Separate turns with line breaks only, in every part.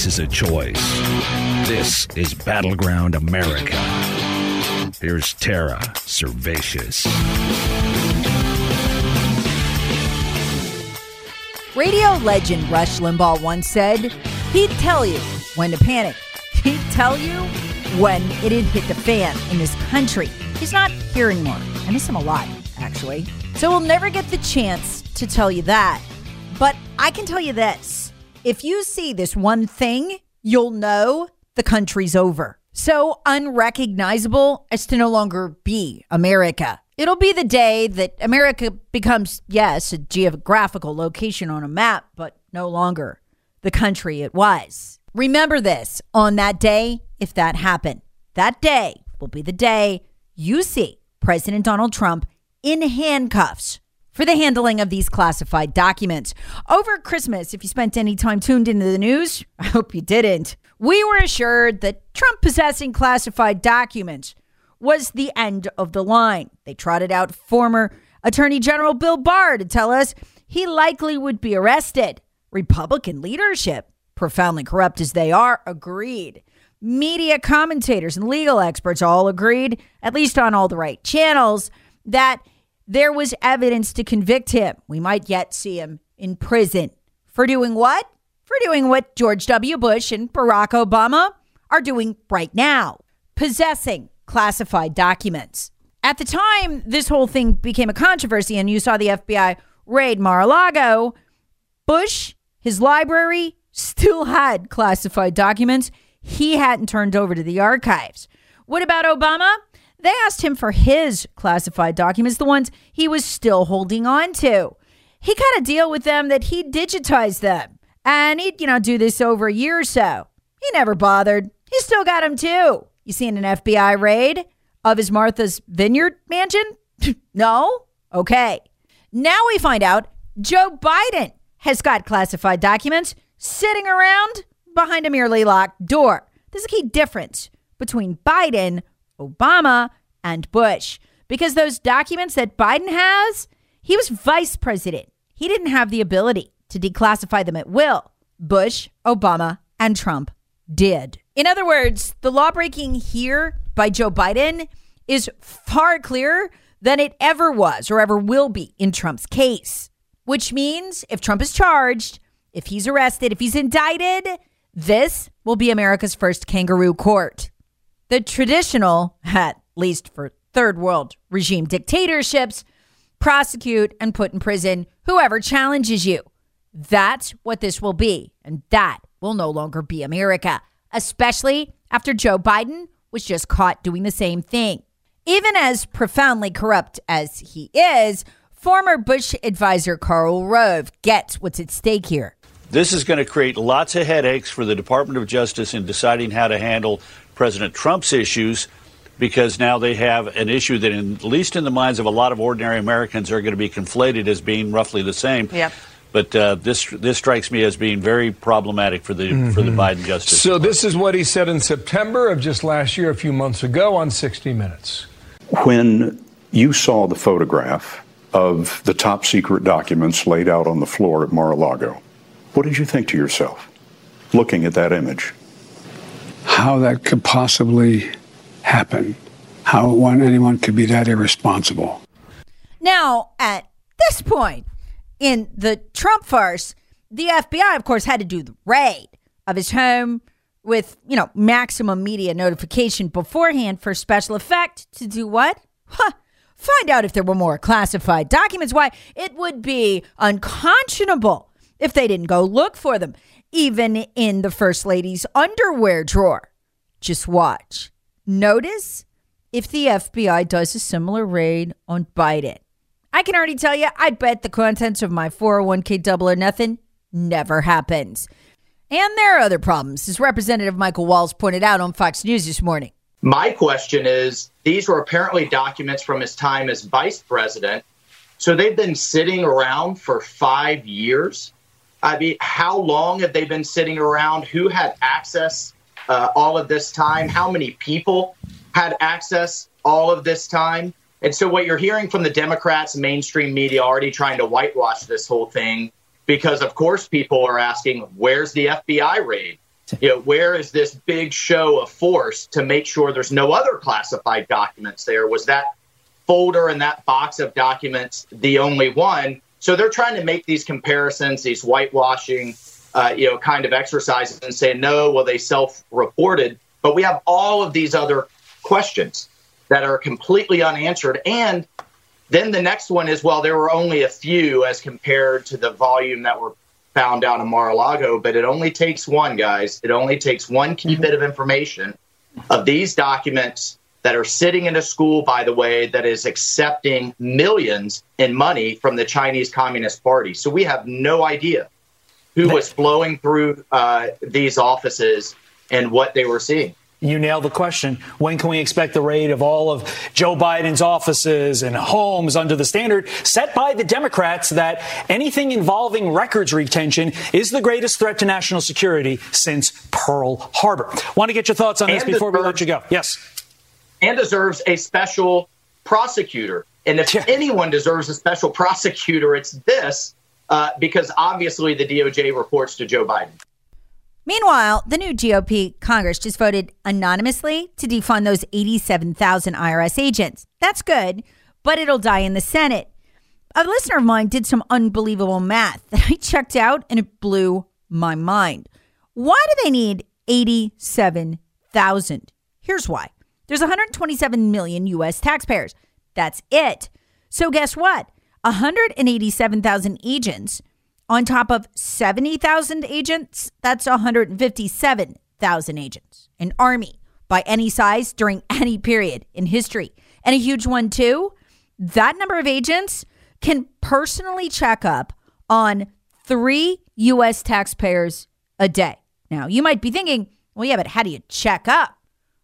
America is a choice. This is Battleground America. Here's Tara Servatius.
Radio legend Rush Limbaugh once said he'd tell you when to panic. He'd tell you when it had hit the fan in this country. He's not here anymore. I miss him a lot, actually. So we'll never get the chance to tell you that. But I can tell you this if you see this one thing, you'll know the country's over. So unrecognizable as to no longer be America. It'll be the day that America becomes, yes, a geographical location on a map, but no longer the country it was. Remember this on that day, if that happened. That day will be the day you see President Donald Trump in handcuffs for the handling of these classified documents. Over Christmas, if you spent any time tuned into the news, I hope you didn't, we were assured that Trump possessing classified documents was the end of the line. They trotted out former Attorney General Bill Barr to tell us he likely would be arrested. Republican leadership, profoundly corrupt as they are, agreed. Media commentators and legal experts all agreed, at least on all the right channels, that there was evidence to convict him. We might yet see him in prison. For doing what? For doing what George W. Bush and Barack Obama are doing right now possessing classified documents. At the time this whole thing became a controversy and you saw the FBI raid Mar a Lago, Bush, his library, still had classified documents he hadn't turned over to the archives. What about Obama? They asked him for his classified documents, the ones he was still holding on to. He got a deal with them that he'd digitize them and he'd, you know, do this over a year or so. He never bothered. He still got them too. You seen an FBI raid of his Martha's Vineyard mansion? no? Okay. Now we find out Joe Biden has got classified documents sitting around behind a merely locked door. There's a key difference between Biden, Obama, and Bush because those documents that Biden has, he was vice president. He didn't have the ability to declassify them at will. Bush, Obama, and Trump did. In other words, the lawbreaking here by Joe Biden is far clearer than it ever was or ever will be in Trump's case, which means if Trump is charged, if he's arrested, if he's indicted, this will be America's first kangaroo court. The traditional, at least for third world regime dictatorships, prosecute and put in prison whoever challenges you. That's what this will be. And that will no longer be America, especially after Joe Biden was just caught doing the same thing. Even as profoundly corrupt as he is, former Bush advisor Karl Rove gets what's at stake here.
This is going to create lots of headaches for the Department of Justice in deciding how to handle President Trump's issues because now they have an issue that, in, at least in the minds of a lot of ordinary Americans, are going to be conflated as being roughly the same.
Yep.
But uh, this this strikes me as being very problematic for the mm-hmm. for the Biden justice.
So this is what he said in September of just last year, a few months ago, on 60 Minutes.
When you saw the photograph of the top secret documents laid out on the floor at Mar-a-Lago, what did you think to yourself, looking at that image?
How that could possibly happen? How one anyone could be that irresponsible?
Now, at this point, in the Trump farce, the FBI, of course, had to do the raid of his home with, you know, maximum media notification beforehand for special effect to do what? Huh. Find out if there were more classified documents. Why, it would be unconscionable if they didn't go look for them, even in the First Lady's underwear drawer. Just watch. Notice if the FBI does a similar raid on Biden. I can already tell you, I bet the contents of my 401k double or nothing never happens. And there are other problems, as Representative Michael Waltz pointed out on Fox News this morning.
My question is these were apparently documents from his time as vice president. So they've been sitting around for five years. I mean, how long have they been sitting around? Who had access uh, all of this time? How many people had access all of this time? And so, what you're hearing from the Democrats, mainstream media, already trying to whitewash this whole thing, because of course people are asking, where's the FBI raid? You know, where is this big show of force to make sure there's no other classified documents there? Was that folder and that box of documents the only one? So they're trying to make these comparisons, these whitewashing, uh, you know, kind of exercises, and say, no, well, they self-reported, but we have all of these other questions that are completely unanswered. And then the next one is, well, there were only a few as compared to the volume that were found out in Mar-a-Lago, but it only takes one, guys. It only takes one key bit of information of these documents that are sitting in a school, by the way, that is accepting millions in money from the Chinese Communist Party. So we have no idea who was flowing through uh, these offices and what they were seeing.
You nailed the question. When can we expect the raid of all of Joe Biden's offices and homes under the standard set by the Democrats that anything involving records retention is the greatest threat to national security since Pearl Harbor? Want to get your thoughts on this
And
before we let you go? Yes.
And deserves a special prosecutor. And if anyone deserves a special prosecutor, it's this, uh, because obviously the DOJ reports to Joe Biden.
Meanwhile, the new GOP Congress just voted anonymously to defund those 87,000 IRS agents. That's good, but it'll die in the Senate. A listener of mine did some unbelievable math that I checked out and it blew my mind. Why do they need 87,000? Here's why. There's 127 million US taxpayers. That's it. So guess what? 187,000 agents on top of 70,000 agents, that's 157,000 agents. An army by any size during any period in history. And a huge one, too. That number of agents can personally check up on three U.S. taxpayers a day. Now, you might be thinking, well, yeah, but how do you check up?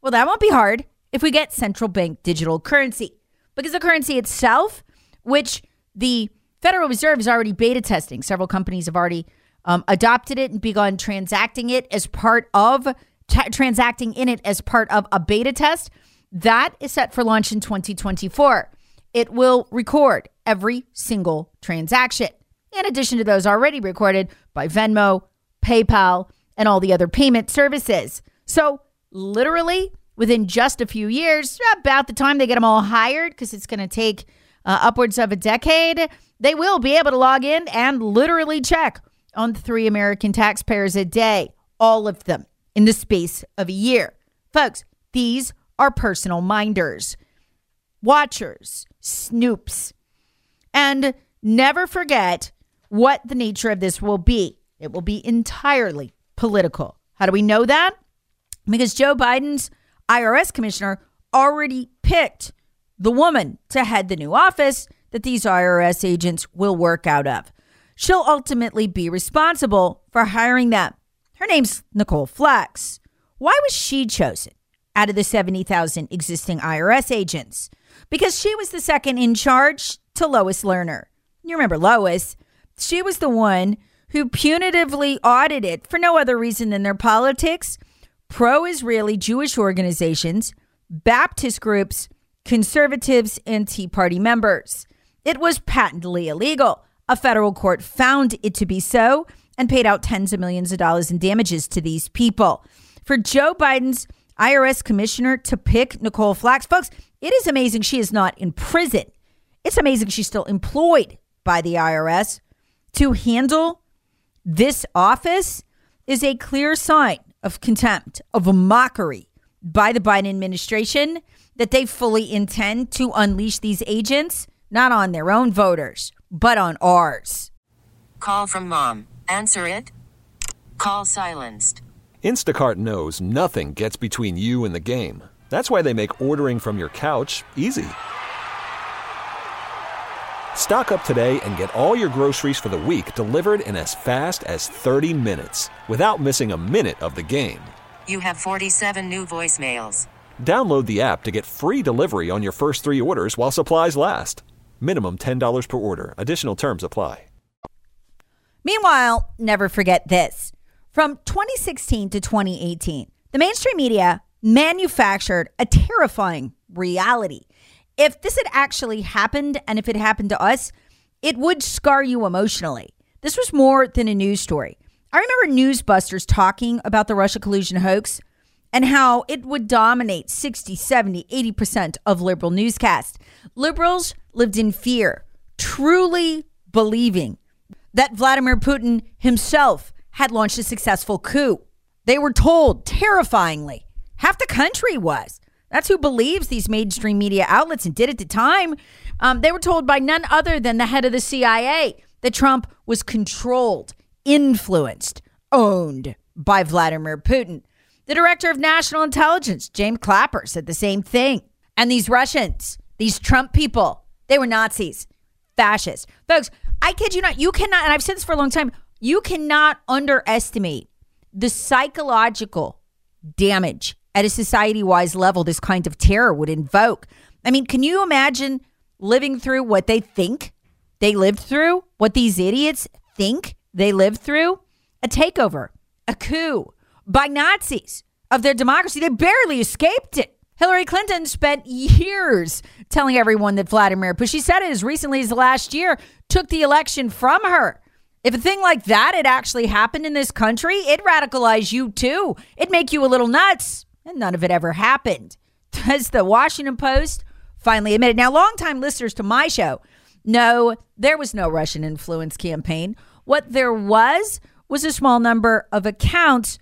Well, that won't be hard if we get central bank digital currency. Because the currency itself, which the Federal Reserve is already beta testing, several companies have already um, adopted it and begun transacting it as part of ta- transacting in it as part of a beta test. That is set for launch in 2024. It will record every single transaction, in addition to those already recorded by Venmo, PayPal, and all the other payment services. So, literally, within just a few years, about the time they get them all hired, because it's going to take uh, upwards of a decade, they will be able to log in and literally check on three American taxpayers a day, all of them in the space of a year. Folks, these are personal minders, watchers, snoops. And never forget what the nature of this will be. It will be entirely political. How do we know that? Because Joe Biden's IRS commissioner already picked the woman to head the new office that these IRS agents will work out of. She'll ultimately be responsible for hiring them. Her name's Nicole Flax. Why was she chosen out of the 70,000 existing IRS agents? Because she was the second in charge to Lois Lerner. You remember Lois? She was the one who punitively audited, for no other reason than their politics, pro Israeli Jewish organizations, Baptist groups, conservatives, and Tea Party members. It was patently illegal. A federal court found it to be so and paid out tens of millions of dollars in damages to these people. For Joe Biden's IRS commissioner to pick Nicole Flax, folks, it is amazing she is not in prison. It's amazing she's still employed by the IRS. to handle this office is a clear sign of contempt, of a mockery by the Biden administration that they fully intend to unleash these agents, not on their own voters, but on ours.
Call from mom. Answer it. Call silenced.
Instacart knows nothing gets between you and the game. That's why they make ordering from your couch easy. Stock up today and get all your groceries for the week delivered in as fast as 30 minutes without missing a minute of the game.
You have 47 new voicemails.
Download the app to get free delivery on your first three orders while supplies last. Minimum $10 per order. Additional terms apply.
Meanwhile, never forget this. From 2016 to 2018, the mainstream media manufactured a terrifying reality. If this had actually happened and if it happened to us, it would scar you emotionally. This was more than a news story. I remember newsbusters talking about the Russia collusion hoax and how it would dominate 60, 70, 80% of liberal newscasts. Liberals lived in fear, truly believing that Vladimir Putin himself had launched a successful coup. They were told terrifyingly, half the country was. That's who believes these mainstream media outlets and did at the time. Um, they were told by none other than the head of the CIA that Trump was controlled, influenced, owned by Vladimir Putin. The director of national intelligence, James Clapper, said the same thing. And these Russians, these Trump people, they were Nazis, fascists. Folks, I kid you not, you cannot, and I've said this for a long time, you cannot underestimate the psychological damage at a society wise level this kind of terror would invoke. I mean, can you imagine living through what they think they lived through? What these idiots think they lived through? A takeover, a coup by Nazis of their democracy. They barely escaped it. Hillary Clinton spent years telling everyone that Vladimir, but she said it as recently as last year, took the election from her. If a thing like that had actually happened in this country, it'd radicalize you too. It'd make you a little nuts. And none of it ever happened. As the Washington Post finally admitted. Now, longtime listeners to my show know there was no Russian influence campaign. What there was was a small number of accounts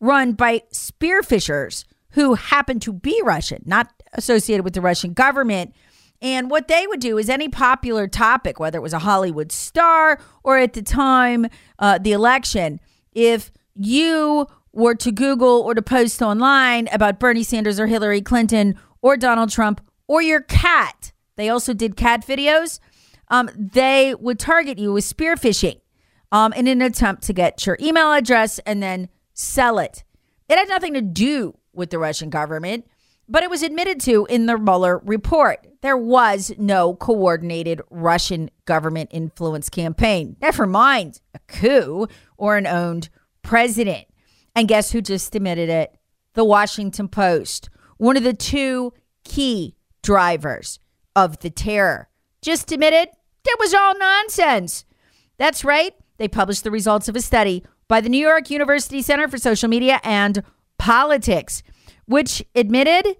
run by spear phishers who happened to be Russian, not associated with the Russian government. And what they would do is any popular topic, whether it was a Hollywood star or at the time, uh, the election, if you were to Google or to post online about Bernie Sanders or Hillary Clinton or Donald Trump or your cat, they also did cat videos. Um, they would target you with spear phishing um, in an attempt to get your email address and then sell it. It had nothing to do with the Russian government, but it was admitted to in the Mueller report. There was no coordinated Russian government influence campaign. Never mind a coup or an owned president. And guess who just admitted it? The Washington Post, one of the two key drivers of the terror, just admitted it was all nonsense. That's right. They published the results of a study by the New York University Center for Social Media and Politics, which admitted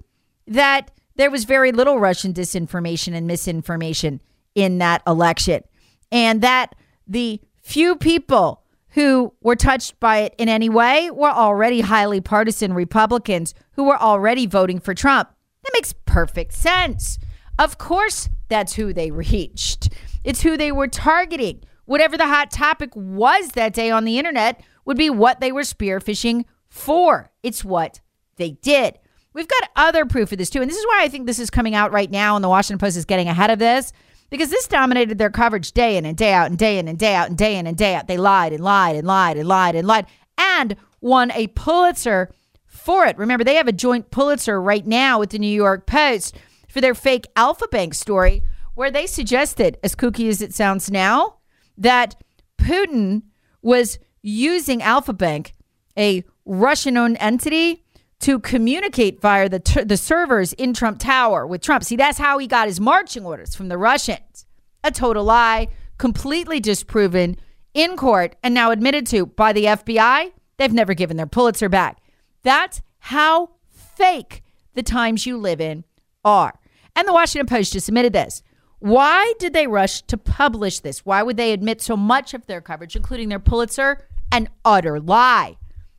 that there was very little Russian disinformation and misinformation in that election, and that the few people who were touched by it in any way were already highly partisan Republicans who were already voting for Trump. That makes perfect sense. Of course, that's who they reached. It's who they were targeting. Whatever the hot topic was that day on the internet would be what they were spear phishing for. It's what they did. We've got other proof of this too. And this is why I think this is coming out right now, and the Washington Post is getting ahead of this because this dominated their coverage day in and day out and day in and day out and day in and day out. They lied and lied and lied and lied and lied and won a Pulitzer for it. Remember, they have a joint Pulitzer right now with the New York Post for their fake Alfa Bank story, where they suggested, as kooky as it sounds now, that Putin was using Alfa Bank, a Russian owned entity, to communicate via the, t- the servers in Trump Tower with Trump. See, that's how he got his marching orders from the Russians. A total lie, completely disproven in court, and now admitted to by the FBI. They've never given their Pulitzer back. That's how fake the times you live in are. And the Washington Post just submitted this. Why did they rush to publish this? Why would they admit so much of their coverage, including their Pulitzer, an utter lie?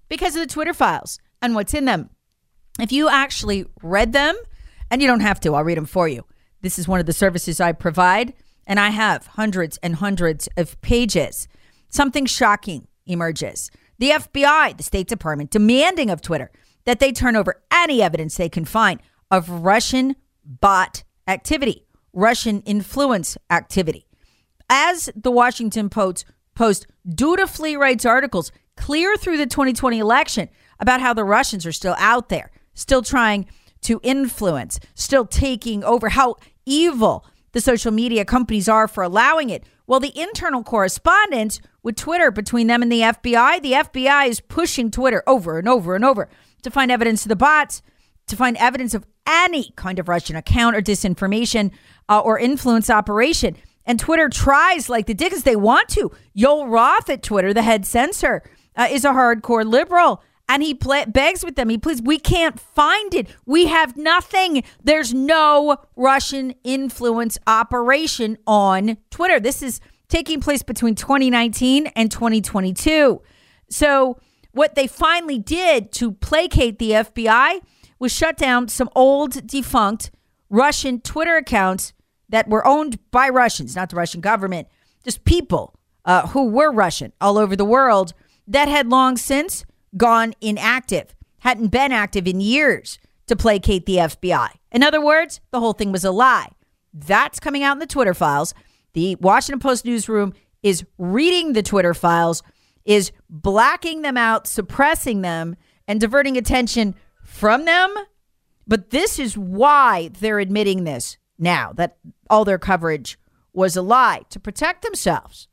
Because of the Twitter files and what's in them. If you actually read them, and you don't have to, I'll read them for you. This is one of the services I provide, and I have hundreds and hundreds of pages. Something shocking emerges. The FBI, the State Department, demanding of Twitter that they turn over any evidence they can find of Russian bot activity, Russian influence activity. As the Washington Post, Post dutifully writes articles clear through the 2020 election about how the Russians are still out there, still trying to influence, still taking over, how evil the social media companies are for allowing it. Well, the internal correspondence with Twitter between them and the FBI, the FBI is pushing Twitter over and over and over to find evidence of the bots, to find evidence of any kind of Russian account or disinformation uh, or influence operation. And Twitter tries like the dickens they want to. Yoel Roth at Twitter, the head censor, uh, is a hardcore liberal. And he play, begs with them, he please, we can't find it. We have nothing. There's no Russian influence operation on Twitter. This is taking place between 2019 and 2022. So, what they finally did to placate the FBI was shut down some old, defunct Russian Twitter accounts that were owned by Russians, not the Russian government, just people uh, who were Russian all over the world that had long since gone inactive, hadn't been active in years to placate the FBI. In other words, the whole thing was a lie. That's coming out in the Twitter files. The Washington Post newsroom is reading the Twitter files, is blacking them out, suppressing them, and diverting attention from them. But this is why they're admitting this now that all their coverage was a lie to protect themselves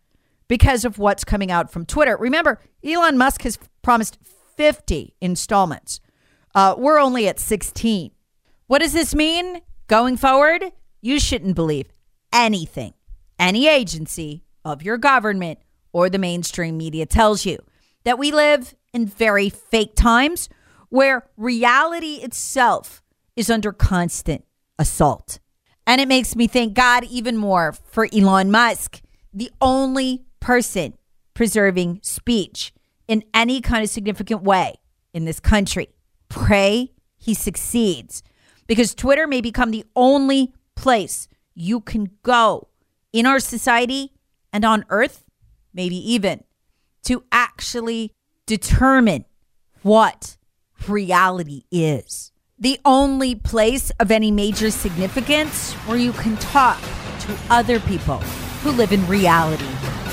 because of what's coming out from Twitter. Remember, Elon Musk has promised 50 installments. Uh, we're only at 16. What does this mean going forward? You shouldn't believe anything any agency of your government or the mainstream media tells you. That we live in very fake times where reality itself is under constant assault. And it makes me thank God even more for Elon Musk, the only person preserving speech in any kind of significant way in this country. Pray he succeeds because Twitter may become the only place you can go in our society and on earth, maybe even to actually determine what reality is. The only place of any major significance where you can talk to other people who live in reality